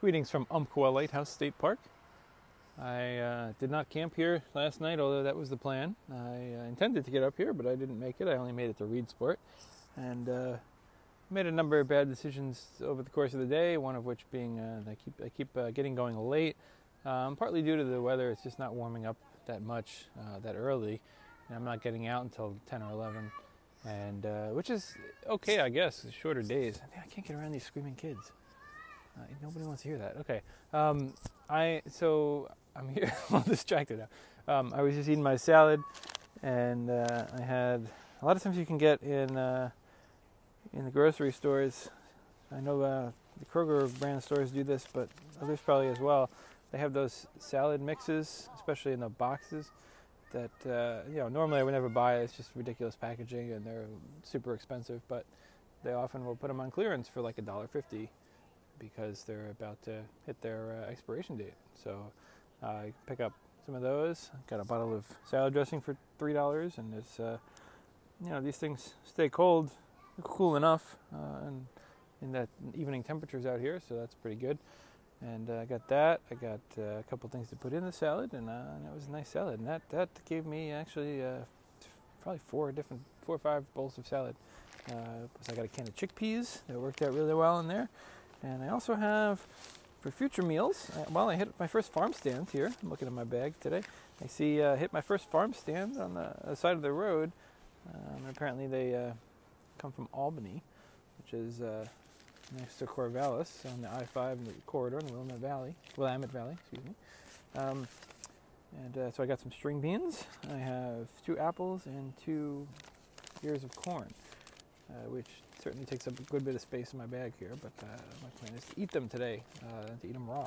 Greetings from Umpqua Lighthouse State Park. I uh, did not camp here last night, although that was the plan. I uh, intended to get up here, but I didn't make it. I only made it to Reedsport, and uh, made a number of bad decisions over the course of the day. One of which being uh, I keep I keep uh, getting going late, um, partly due to the weather. It's just not warming up that much uh, that early, and I'm not getting out until 10 or 11, and which is okay, I guess. Shorter days. I can't get around these screaming kids. Uh, nobody wants to hear that. Okay. Um, I so I'm here all distracted now. Um, I was just eating my salad, and uh, I had a lot of times you can get in uh, in the grocery stores. I know uh, the Kroger brand stores do this, but others probably as well. They have those salad mixes, especially in the boxes. That uh, you know, normally I would never buy. It's just ridiculous packaging, and they're super expensive. But they often will put them on clearance for like a dollar fifty because they're about to hit their uh, expiration date. So I pick up some of those. Got a bottle of salad dressing for three dollars, and it's uh, you know these things stay cold, cool enough, uh, and in that evening temperatures out here, so that's pretty good. And uh, I got that. I got uh, a couple things to put in the salad, and, uh, and that was a nice salad. And that that gave me actually probably four different, four or five bowls of salad. plus I got a can of chickpeas that worked out really well in there. And I also have for future meals. Uh, well, I hit my first farm stand here. I'm looking at my bag today. I see uh, hit my first farm stand on the side of the road. Um, apparently, they uh, come from Albany, which is uh, next to Corvallis on the I-5 corridor in the Willamette Valley. Willamette Valley, excuse me. Um, and uh, so I got some string beans. I have two apples and two ears of corn, uh, which certainly takes up a good bit of space in my bag here, but uh, my plan is to eat them today, uh, to eat them raw.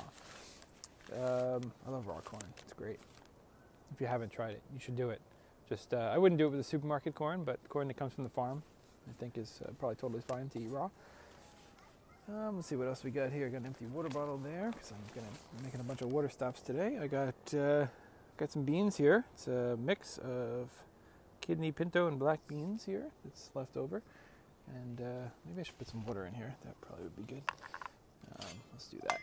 Um, I love raw corn. It's great. If you haven't tried it, you should do it. Just uh, I wouldn't do it with the supermarket corn, but corn that comes from the farm, I think is uh, probably totally fine to eat raw. Um, let's see what else we got here. I Got an empty water bottle there because I'm gonna making a bunch of water stops today. I got uh, got some beans here. It's a mix of kidney pinto and black beans here that's left over. And uh, maybe I should put some water in here. That probably would be good. Um, let's do that.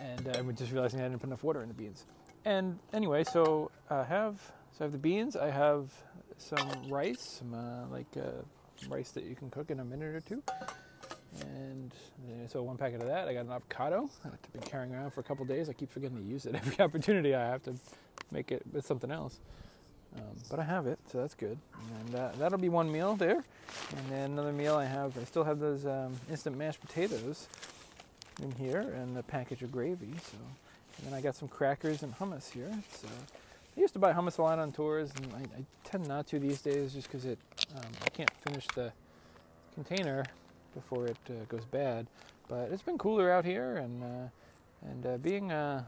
And uh, I'm just realizing I didn't put enough water in the beans. And anyway, so I have so I have the beans. I have some rice, some uh, like uh, rice that you can cook in a minute or two. And so one packet of that. I got an avocado I've been carrying around for a couple days. I keep forgetting to use it every opportunity I have to make it with something else. Um, but I have it, so that's good. And uh, that'll be one meal there. And then another meal I have, I still have those um, instant mashed potatoes in here and a package of gravy. So, and then I got some crackers and hummus here. So I used to buy hummus a lot on tours, and I, I tend not to these days just because it um, I can't finish the container before it uh, goes bad. But it's been cooler out here, and uh, and uh, being uh,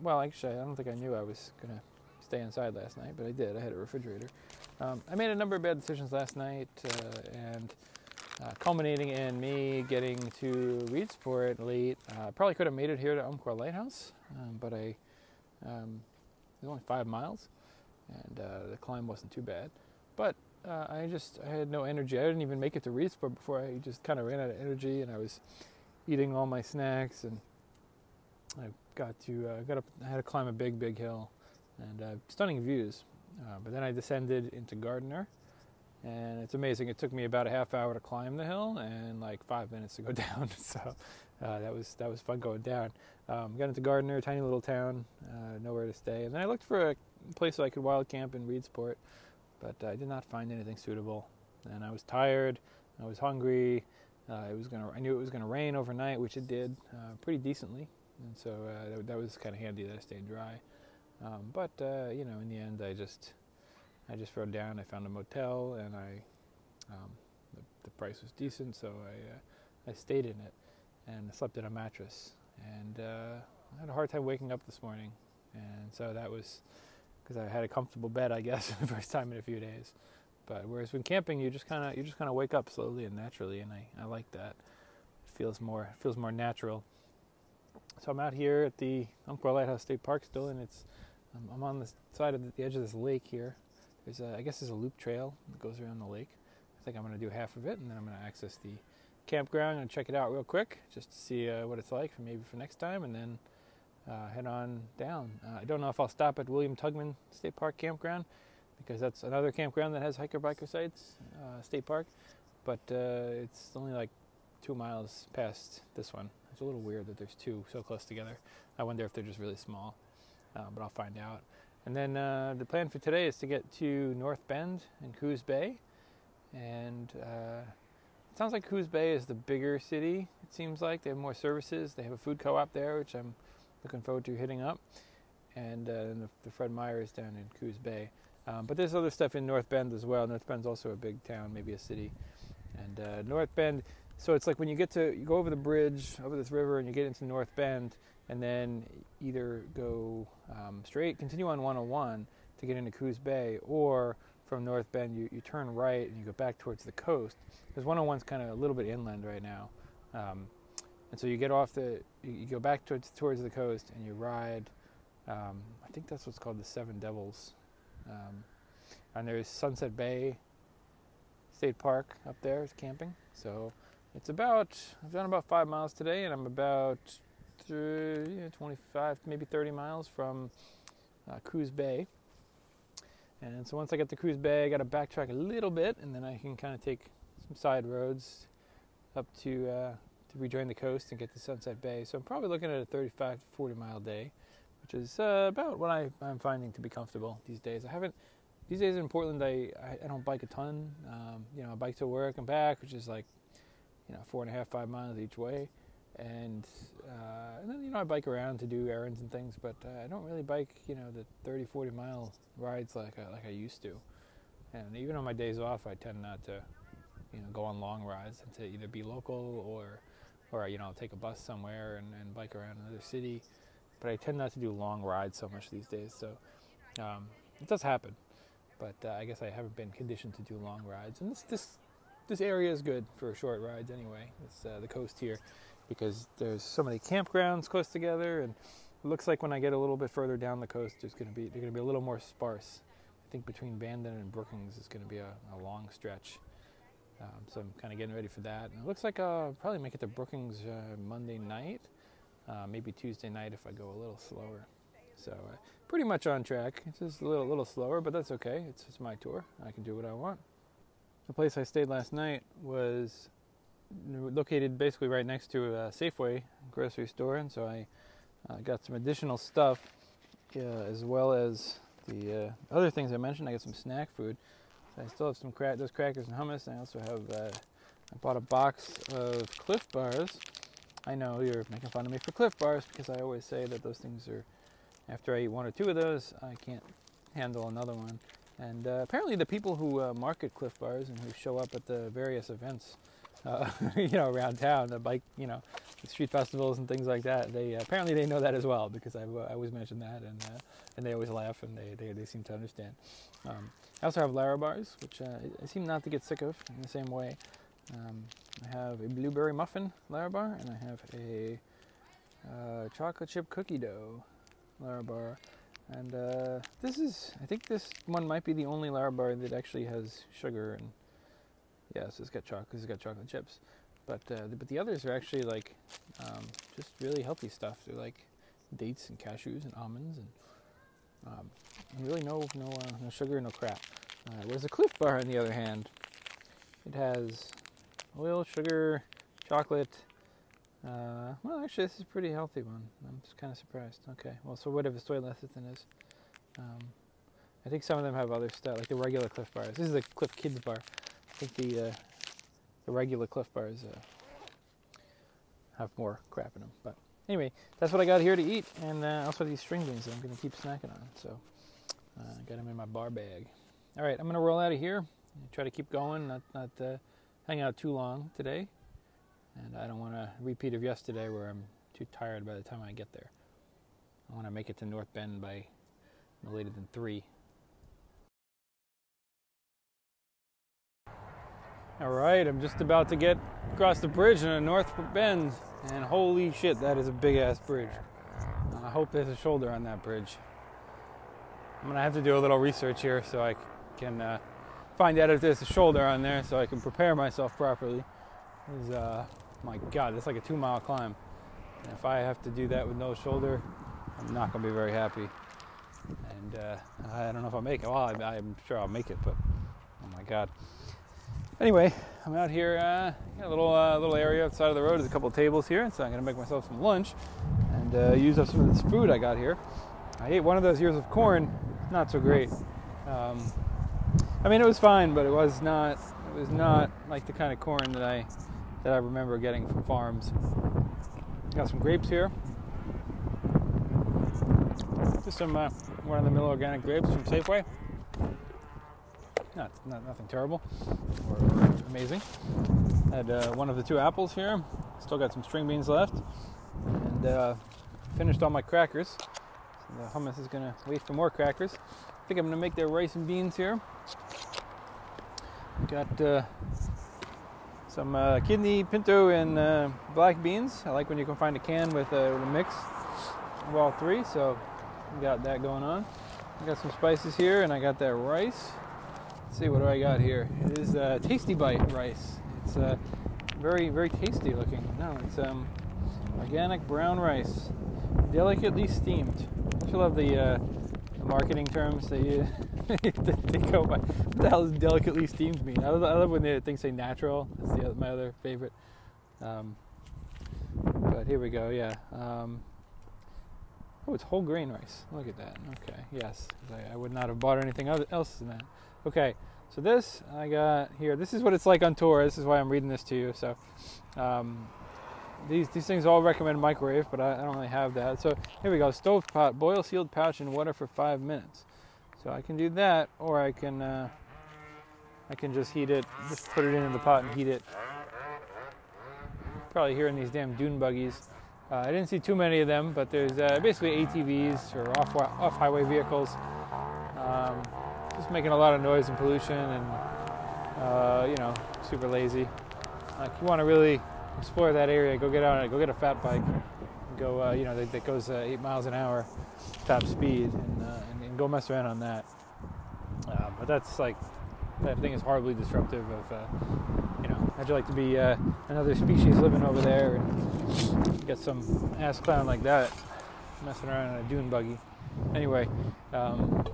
well, actually, I don't think I knew I was gonna stay inside last night, but I did. I had a refrigerator. Um, I made a number of bad decisions last night, uh, and uh, culminating in me getting to Reedsport late. Uh, probably could have made it here to Umpqua Lighthouse, um, but I um, it was only five miles, and uh, the climb wasn't too bad. But uh, I just I had no energy. I didn't even make it to Reedsport before I just kind of ran out of energy, and I was eating all my snacks, and I got to uh, got up. I had to climb a big, big hill and uh, stunning views. Uh, but then I descended into Gardiner, and it's amazing. It took me about a half hour to climb the hill and like five minutes to go down. so uh, that was that was fun going down. Um, got into Gardiner, tiny little town, uh, nowhere to stay, and then I looked for a place so I could wild camp in Reedsport, but I did not find anything suitable. And I was tired. I was hungry. Uh, it was gonna. I knew it was gonna rain overnight, which it did uh, pretty decently, and so that, that was kind of handy that I stayed dry. Um, but uh, you know, in the end, I just I just rode down. I found a motel, and I um, the, the, price was decent, so I uh, I stayed in it and slept in a mattress. And uh, I had a hard time waking up this morning, and so that was because I had a comfortable bed, I guess, for the first time in a few days. But whereas when camping, you just kind of you just kind of wake up slowly and naturally, and I, I like that. It feels more it feels more natural. So I'm out here at the Umpqua Lighthouse State Park still, and it's I'm, I'm on the side of the, the, edge of this lake here. There's a, I guess there's a loop trail that goes around the lake. I think I'm going to do half of it, and then I'm going to access the campground and check it out real quick just to see uh, what it's like for maybe for next time and then uh, head on down. Uh, I don't know if I'll stop at William Tugman State Park Campground because that's another campground that has hiker biker sites, uh, state park, but uh, it's only like two miles past this one. It's a little weird that there's two so close together. I wonder if they're just really small, uh, but I'll find out. And then uh, the plan for today is to get to North Bend and Coos Bay. And uh, it sounds like Coos Bay is the bigger city, it seems like. They have more services. They have a food co op there, which I'm looking forward to hitting up. And uh, the, the, Fred Meyer is down in Coos Bay. Um, but there's other stuff in North Bend as well. North Bend's also a big town, maybe a city. And uh, North Bend, so it's like when you get to, you go over the bridge, over this river, and you get into North Bend, and then either go um, straight, continue on 101 to get into Coos Bay, or from North Bend, you, you turn right and you go back towards the coast. Because 101 is kind of a little bit inland right now. Um, and so you get off the, you, you, go back towards, towards the coast and you ride, um, I think that's what's called the Seven Devils. Um, and there's Sunset Bay State Park up there, it's camping. So it's about, I've done about five miles today and I'm about 25, maybe 30 miles from uh, Coos Bay. And so once I get to Coos Bay, I got to backtrack a little bit, and then I can kind of take some side roads up to uh, to rejoin the coast and get to Sunset Bay. So I'm probably looking at a 35 to 40 mile day, which is uh, about what I, am finding to be comfortable these days. I haven't these days in Portland. I I, I don't bike a ton. Um, you know, I bike to work and back, which is like you know four and a half five miles each way and uh, and then you know I bike around to do errands and things, but uh, I don't really bike you know the 30, 40 mile rides like I, like I used to. And even on my days off, I tend not to you know go on long rides and to either be local or or you know I'll take a bus somewhere and, and bike around another city. But I tend not to do long rides so much these days. So um, it does happen, but uh, I guess I haven't been conditioned to do long rides. And this this this area is good for short rides anyway. It's uh, the coast here because there's so many campgrounds close together, and it looks like when I get a little bit further down the coast, there's going to be they're going to be a little more sparse. I think between Bandon and Brookings is going to be a, a long stretch. Um, so I'm kind of getting ready for that. And it looks like I'll probably make it to Brookings uh, Monday night, uh, maybe Tuesday night if I go a little slower. So uh, pretty much on track. It's just a little little slower, but that's okay. It's just my tour. I can do what I want. The place I stayed last night was located basically right next to a Safeway grocery store, and so I uh, got some additional stuff uh, as well as the uh, other things I mentioned. I got some snack food. So I still have some cra- those crackers and hummus. And I also have uh, I bought a box of Clif Bars. I know you're making fun of me for Clif Bars because I always say that those things are. After I eat one or two of those, I can't handle another one. And uh, apparently, the people who uh, market Clif Bars and who show up at the various events uh, you know, around town, the bike, you know, street festivals and things like that. They uh, apparently they know that as well because I've, I always mention that, and uh, and they always laugh and they they, they seem to understand. Um, I also have Larabars, which uh, I seem not to get sick of in the same way. Um, I have a blueberry muffin Larabar, and I have a uh, chocolate chip cookie dough Larabar. And uh, this is, I think this one might be the only Larabar that actually has sugar and Yes, it's got chocolate. It's got chocolate chips, but uh, the, but the others are actually like um, just really healthy stuff. They're like dates and cashews and almonds and um, really no no uh, no sugar, no crap. Uh, whereas a Clif Bar, on the other hand, it has oil, sugar, chocolate. Uh, well, actually, this is a pretty healthy one. I'm just kind of surprised. Okay, well, so whatever soy lecithin is. Um, I think some of them have other stuff, like the regular Clif Bars. This is a Clif Kids Bar. I think the uh, the regular Clif Bars uh, have more crap in them. But anyway, that's what I got here to eat, and uh, also these string beans that I'm going to keep snacking on. So uh, I got them in my bar bag. All right, I'm going to roll out of here. And try to keep going, not not uh, hang out too long today, and I don't want to repeat of yesterday where I'm too tired by the time I get there. I want to make it to North Bend by no later than three. All right, I'm just about to get across the bridge in a North Bend, and holy shit, that is a big ass bridge. I hope there's a shoulder on that bridge. I'm gonna have to do a little research here so I can uh, find out if there's a shoulder on there so I can prepare myself properly. is, uh, my God, it's like a two mile climb. And if I have to do that with no shoulder, I'm not to be very happy. And uh, I don't know if I'll make it. Well, I, am sure I'll make it, but oh my God. Anyway, I'm out here, uh, a little uh, little area outside of the road. There's a couple of tables here, so I'm to make myself some lunch and uh, use up some of this food I got here. I ate one of those ears of corn, not so great. Um, I mean, it was fine, but it was not. It was not like the kind of corn that I that I remember getting from farms. Got some grapes here. Just some uh, one of the mill organic grapes from Safeway. Not, not nothing terrible or amazing. Had uh, one of the two apples here. Still got some string beans left, and uh, finished all my crackers. So the hummus is gonna wait for more crackers. I think I'm gonna make their rice and beans here. Got uh, some uh, kidney, pinto, and uh, black beans. I like when you can find a can with, uh, with a mix of all three. So got that going on. I got some spices here, and I got that rice. Let's see what do I got here. It is uh, Tasty Bite rice. It's uh, very very tasty looking. No, it's um, organic brown rice, delicately steamed. I love the, uh, the marketing terms that you they go by. What the hell does delicately steamed mean? I love, I love when they things say natural. That's the, my other favorite. Um, but here we go. Yeah. Um, oh, it's whole grain rice. Look at that. Okay. Yes. I, I would not have bought anything else than that. Okay. So this I got here. This is what it's like on tour. This is why I'm reading this to you. So um, these these things all recommend microwave, but I, I, don't really have that. So here we go. Stove pot, boil sealed pouch in water for five minutes. So I can do that, or I can uh, I can just heat it, just put it in the pot and heat it. Probably hearing these damn dune buggies. Uh, I didn't see too many of them, but there's uh, basically ATVs or off off highway vehicles, making a lot of noise and pollution, and uh, you know, super lazy. Like you want to really explore that area, go get out, go get a fat bike, go uh, you know that, that goes uh, eight miles an hour top speed, and, uh, and and go mess around on that. Uh, but that's like that thing is horribly disruptive of uh, you know. How'd you like to be another species living over there and get some ass clown like that messing around in a dune buggy? Anyway, um,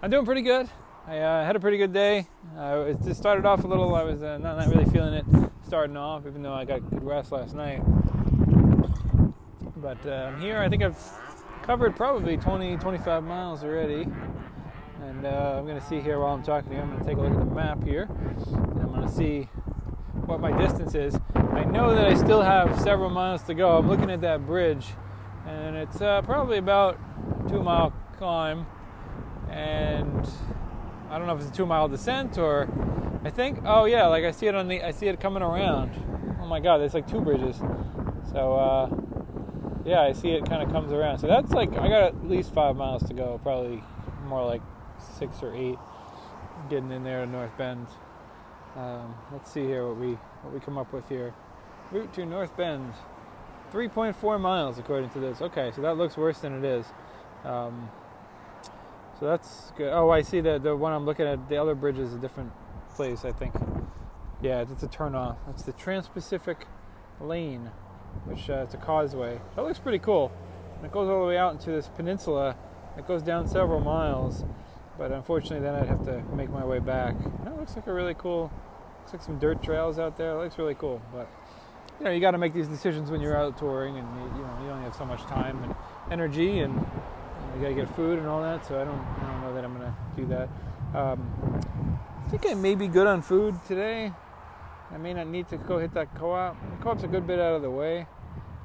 I'm doing pretty good. I uh, had a pretty good day. Uh, it just started off a little. I was uh, not, not really feeling it starting off, even though I got good rest last night. But um, here, I think I've covered probably 20, 25 miles already. And uh, I'm going to see here while I'm talking to you, I'm going to take a look at the map here. And I'm going to see what my distance is. I know that I still have several miles to go. I'm looking at that bridge, and it's uh, probably about two mile climb. And I don't know if it's a two mile descent or I think, oh yeah, like I see it on the, I see it coming around. Oh my God, there's like two bridges. So, uh, yeah, I see it kind of comes around. So that's like I got at least five miles to go, probably more like six or eight, getting in there to North Bend. Um, let's see here what we what we come up with here. Route to North Bend, 3.4 miles according to this. Okay, so that looks worse than it is. Um, so that's good. Oh, I see that the one I'm looking at. The other bridge is a different place, I think. Yeah, it's a turnoff. It's the Trans-Pacific Lane which uh, it's a causeway. That looks pretty cool. And it goes all the way out into this peninsula. It goes down several miles, but unfortunately, then I'd have to make my way back. That looks like a really cool. Looks like some dirt trails out there. It looks really cool, but you know, you got to make these decisions when you're out touring, and you, you, know, you only have so much time and energy, and you, got to get food and all that. So I don't, I don't know that I'm gonna do that. Um, I think I may be good on food today. I may not need to go hit that co-op. The co-op's a good bit out of the way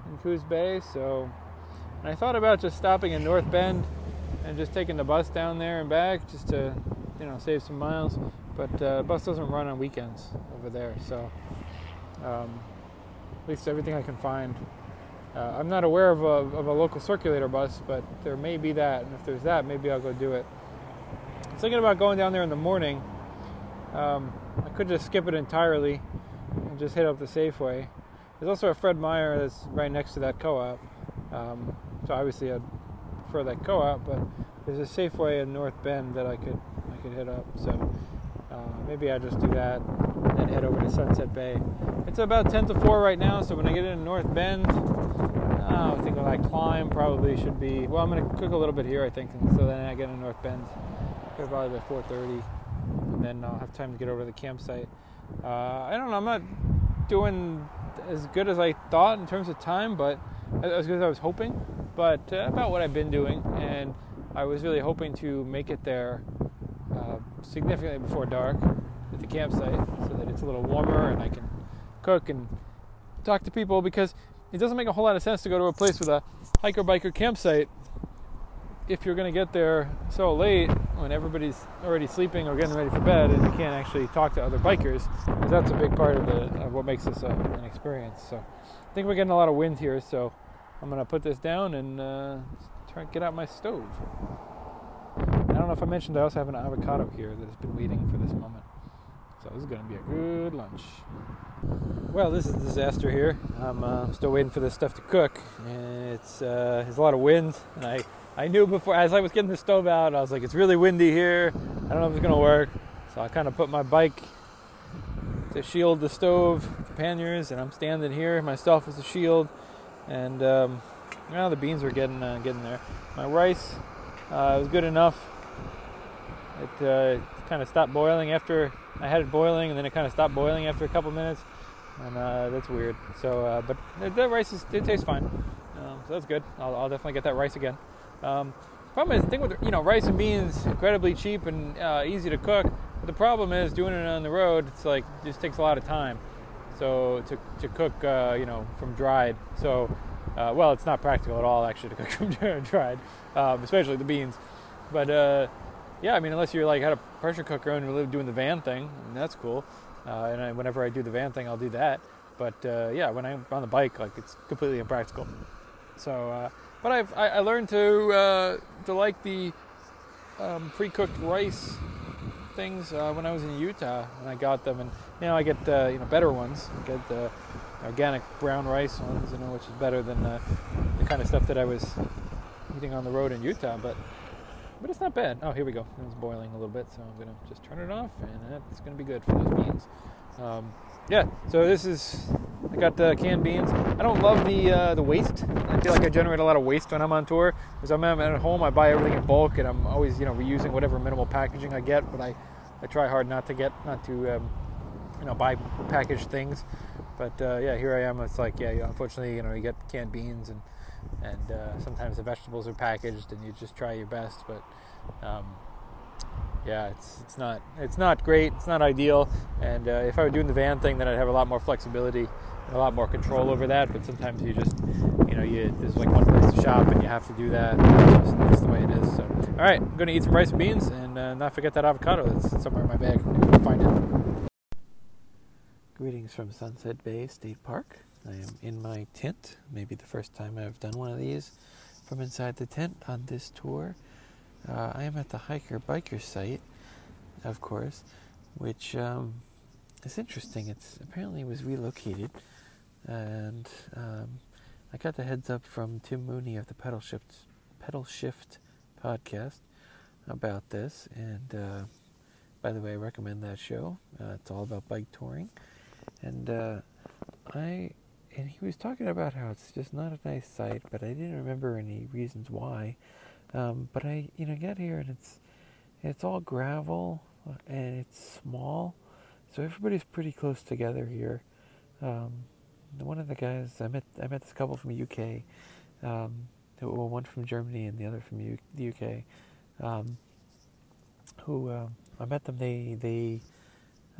in Coos Bay, so I thought about just stopping in North Bend and just taking the bus down there and back just to, you know, save some miles. But uh, bus doesn't run on weekends over there, so um, at least everything I can find. Uh, I'm not aware of a, of a local circulator bus, but there may be that, and if there's that, maybe I'll go do it. I'm thinking about going down there in the morning. Um, I could just skip it entirely and just hit up the Safeway. There's also a Fred Meyer that's right next to that co-op. Um, so obviously I'd prefer that co-op, but there's a Safeway in North Bend that I could I could hit up. So uh, maybe I just do that and head over to Sunset Bay. It's about 10 to 4 right now, so when I get into North Bend, I think when I climb probably should be, well, I'm going to cook a little bit here, I think, so then I get into North Bend, probably by 4.30, and then I'll have time to get over to the campsite. Uh, I don't know, I'm not doing as good as I thought in terms of time, but as good as I was hoping, but uh, about what I've been doing, and I was really hoping to make it there uh, significantly before dark at the campsite so that it's a little warmer and I can cook and talk to people because it doesn't make a whole lot of sense to go to a place with a hiker biker campsite if you're going to get there so late when everybody's already sleeping or getting ready for bed and you can't actually talk to other bikers. That's a big part of, the, of what makes this a, an experience. So i think we're getting a lot of wind here so i'm going to put this down and uh, try to get out my stove. I don't know if i mentioned i also have an avocado here that has been waiting for this moment so this is going to be a good lunch well, this is a disaster here. I'm uh, still waiting for this stuff to cook. And it's uh, there's a lot of wind, and I I knew before as I was getting the stove out, I was like, it's really windy here. I don't know if it's gonna work. So I kind of put my bike to shield the stove, the panniers, and I'm standing here myself as a shield. And um, the beans are getting uh, getting there. My rice uh, was good enough. It uh, kind of stopped boiling after I had it boiling, and then it kind of stopped boiling after a couple minutes, and uh, that's weird. So, uh, but the, the, rice is, it tastes fine, um, so that's good. I'll, I'll, definitely get that rice again. Um, problem is, the thing with you know rice and beans, incredibly cheap and uh, easy to cook. But the problem is doing it on the road. It's like it just takes a lot of time. So to to cook, uh, you know, from dried. So uh, well, it's not practical at all actually to cook from dried, um, especially the beans. But uh, yeah, I mean, unless you're like had a pressure cooker and you're doing the van thing, that's cool. Uh, and I, whenever I do the van thing, I'll do that. But uh, yeah, when I'm on the bike, like it's completely impractical. So, uh, but I've I, I learned to uh, to like the um, pre-cooked rice things uh, when I was in Utah, and I got them, and know I get uh, you know better ones. I get the organic brown rice ones, you know, which is better than the kind of stuff that I was eating on the road in Utah. But but it's not bad. Oh, here we go. It's boiling a little bit, so I'm gonna just turn it off, and it's gonna be good for those beans. Um, yeah. So this is I got the canned beans. I don't love the uh, the waste. I feel like I generate a lot of waste when I'm on tour. Because I'm at home, I buy everything in bulk, and I'm always you know reusing whatever minimal packaging I get. But I I try hard not to get not to um, you know buy packaged things. But uh, yeah, here I am. It's like yeah, unfortunately you know you get canned beans and and uh, sometimes the vegetables are packaged and you just try your best but um, yeah it's it's not it's not great it's not ideal. And uh, if I were doing the van thing then I'd have a lot more flexibility and a lot more control over that. But sometimes you just you know you there's like one place to shop and you have to do that. It's just that's the way it is. So all right I'm gonna eat some rice and beans and uh, not forget that avocado. That's somewhere in my bag. Find it. Greetings from Sunset Bay State Park I am in my tent, maybe the first time I've done one of these from inside the tent on this tour. Uh, I am at the hiker biker site, of course, which um, is interesting. It's apparently was relocated, and um, I got the heads up from Tim Mooney of the Pedal Shift Pedal Shift podcast about this. And uh, by the way, I recommend that show. Uh, it's all about bike touring, and uh, I and he was talking about how it's just not a nice site, but I didn't remember any reasons why. Um, but I, you know, get here and it's it's all gravel uh, and it's small, so everybody's pretty close together here. Um, one of the guys I met, I met this couple from the UK, um, well, one from Germany and the other from U- the UK. Um, who uh, I met them. They they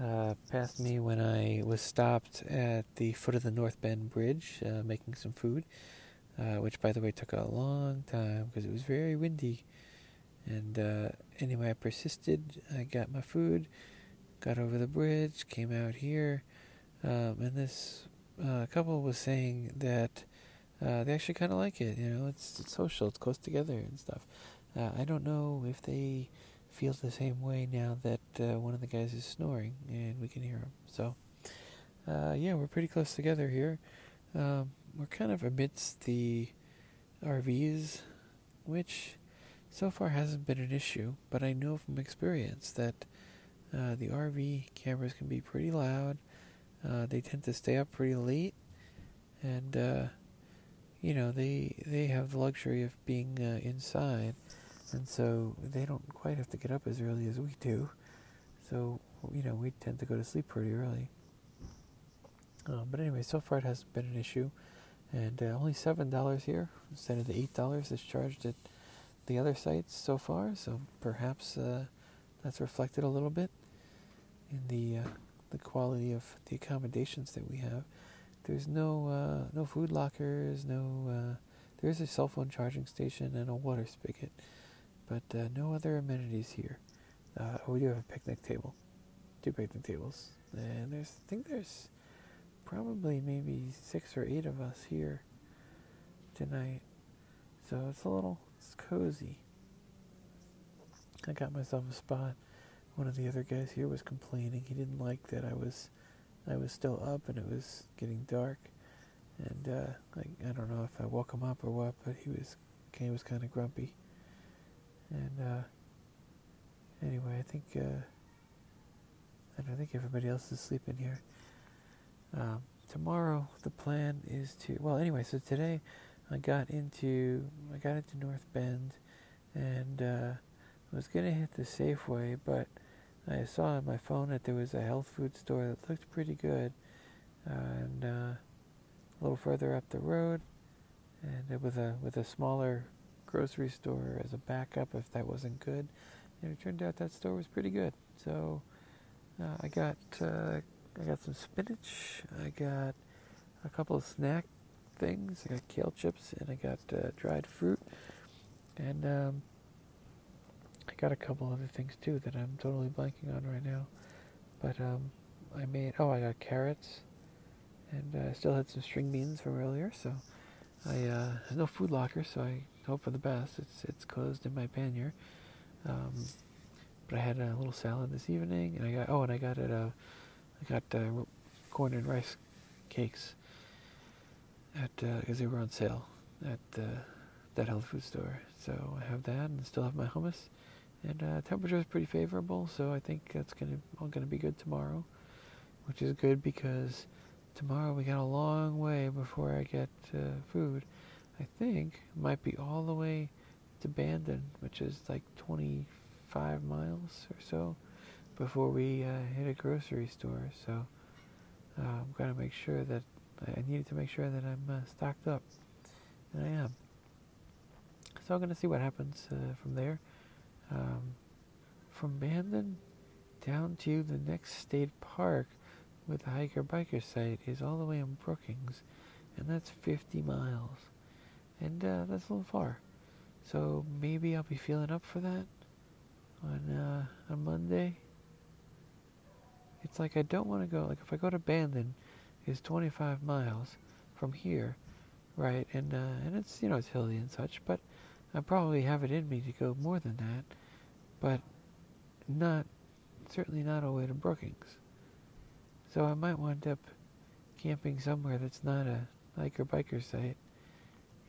uh, passed me when I was stopped at the foot of the North Bend Bridge uh, making some food, uh, which, by the way, took a long time because it was very windy. And uh, anyway, I persisted. I got my food, got over the bridge, came out here, um, and this uh, couple was saying that they actually kind of like it. You know, it's, it's social, it's close together and stuff. I don't know if they feels the same way now that uh, one of the guys is snoring and we can hear him. So, uh, yeah, we're pretty close together here. Um, we're kind of amidst the RVs, which so far hasn't been an issue, but I know from experience that uh, the RV cameras can be pretty loud. uh, they tend to stay up pretty late, and uh, you know they they have the luxury of being uh, inside, and so they don't quite have to get up as early as we do. So you know we tend to go to sleep pretty early. Uh, but anyway, so far it hasn't been an issue, and uh, only seven dollars here instead of the eight dollars that's charged at the other sites so far. So perhaps uh, that's reflected a little bit in the uh, the quality of the accommodations that we have. There's no uh, no food lockers, no uh, there is a cell phone charging station and a water spigot, but uh, no other amenities here. Uh, we do have a picnic table, two picnic tables, and there's I think there's probably maybe six or eight of us here tonight, so it's a little it's cozy. I got myself a spot one of the other guys here was complaining. He didn't like that I was I was still up and it was getting dark. And uh, like I don't know if I woke him up or what, but he was he was kind of grumpy. And uh, anyway, I think uh, I don't think everybody else is sleeping here. Um, tomorrow the plan is to well anyway. So today I got into I got into North Bend and uh, I was gonna hit the Safeway, but I saw on my phone that there was a health food store that looked pretty good, and uh, a little further up the road, and with a with a smaller grocery store as a backup if that wasn't good. And it turned out that store was pretty good. So uh, I got uh, I got some spinach. I got a couple of snack things. I got kale chips and I got uh, dried fruit, and um, I got a couple other things too that I'm totally blanking on right now. But um, I made oh I got carrots, and uh, I still had some string beans from earlier. So I uh, there's no food locker, so I hope for the best. It's it's closed in my pannier. Um, but I had a little salad this evening, and I got oh and I got it uh, I got uh, corn and rice cakes at because uh, they were on sale at that health food store. So I have that, and still have my hummus and temperature is pretty favorable, so I think that's gonna all gonna be good tomorrow, which is good because tomorrow we got a long way before I get uh, food. I think might be all the way to Bandon, which is like 25 miles or so before we uh, hit a grocery store. So uh, I'm gonna make sure that I needed to make sure that I'm uh, stocked up, and I am. So I'm gonna see what happens uh, from there. Um, from Bandon down to the next state park with the hiker biker site is all the way in Brookings, and that's 50 miles. And uh, that's a little far. So maybe I'll be feeling up for that on uh, on Monday. It's like I don't want to go. Like if I go to Bandon, it's 25 miles from here, right? And uh, and it's you know it's hilly and such, but I probably have it in me to go more than that but not certainly not all the way to Brookings. So I might wind up camping somewhere that's not a hiker biker site,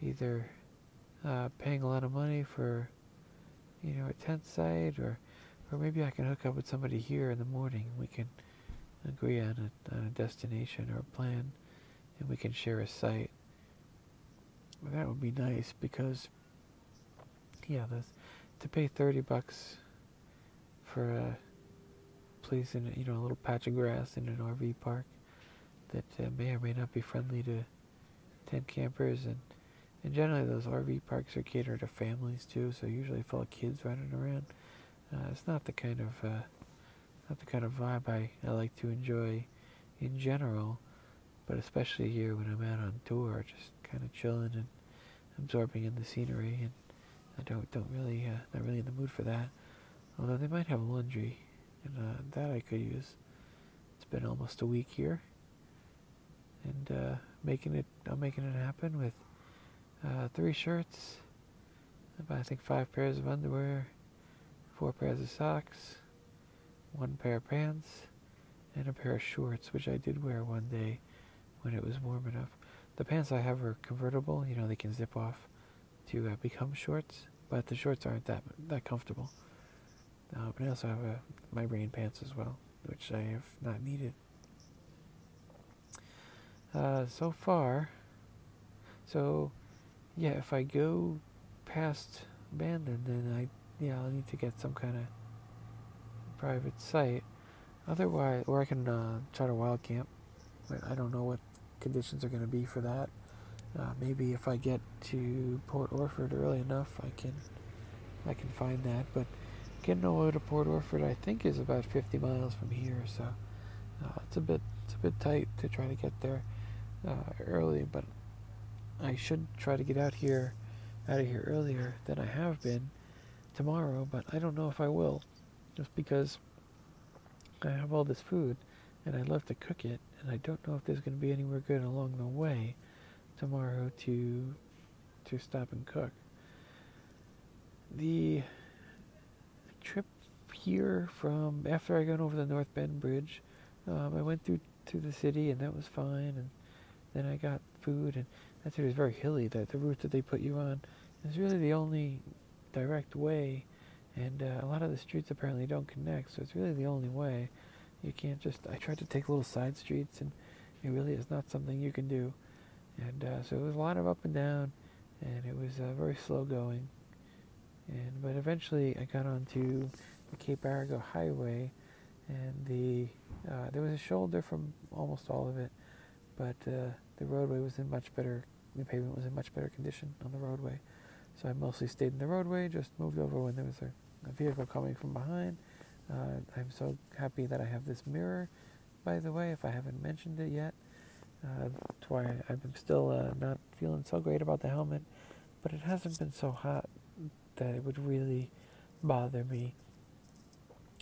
either uh, paying a lot of money for you know a tent site, or or maybe I can hook up with somebody here in the morning. We can agree on a on a destination or a plan, and we can share a site. Well, That would be nice because yeah, this, to pay thirty bucks for a place in you know a little patch of grass in an RV park that uh, may or may not be friendly to tent campers and and generally those RV parks are catered to families too, so usually full of kids running around. Uh, it's not the kind of uh, not the kind of vibe I, I like to enjoy in general, but especially here when I'm out on tour, just kind of chilling and absorbing in the scenery, and I don't don't really uh, not really in the mood for that. Although they might have laundry, and uh, that I could use. It's been almost a week here, and uh, making it. I'm making it happen with uh, three shirts, about I think five pairs of underwear, four pairs of socks, one pair of pants, and a pair of shorts, which I did wear one day when it was warm enough. The pants I have are convertible. You know, they can zip off to uh, become shorts, but the shorts aren't that that comfortable. Uh, but I also have a, my rain pants as well, which I have not needed. uh, so far, so yeah, if I go past Bandon, then I yeah I'll need to get some kind of private site. Otherwise, or I can uh, try to wild camp. I don't know what conditions are going to be for that. Uh, maybe if I get to Port Orford early enough, I can I can find that. But getting way to Port Orford, I think, is about 50 miles from here, so uh, it's a bit it's a bit tight to try to get there uh, early. But I should try to get out here out of here earlier than I have been tomorrow. But I don't know if I will, just because I have all this food and I love to cook it, and I don't know if there's going to be anywhere good along the way tomorrow to to stop and cook. The trip here from after I got over the North Bend Bridge, um, I went through to the city and that was fine, and then I got food and that city was very hilly. That the route that they put you on is really the only direct way, and uh, a lot of the streets apparently don't connect, so it's really the only way. You can't just. I tried to take little side streets, and it really is not something you can do. And uh, so it was a lot of up and down, and it was uh, very slow going. And but eventually I got onto the Cape Arago Highway, and the uh, there was a shoulder from almost all of it, but uh, the roadway was in much better. The pavement was in much better condition on the roadway, so I mostly stayed in the roadway. Just moved over when there was a, a vehicle coming from behind uh, I'm so happy that I have this mirror, by the way, if I haven't mentioned it yet. Uh, that's why I'm still uh, not feeling so great about the helmet, but it hasn't been so hot that it would really bother me.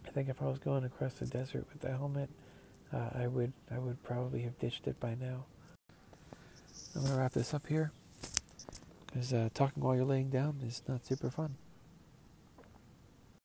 I think if I was going across the desert with the helmet, uh, I would I would probably have ditched it by now. I'm gonna wrap this up here because uh, talking while you're laying down is not super fun.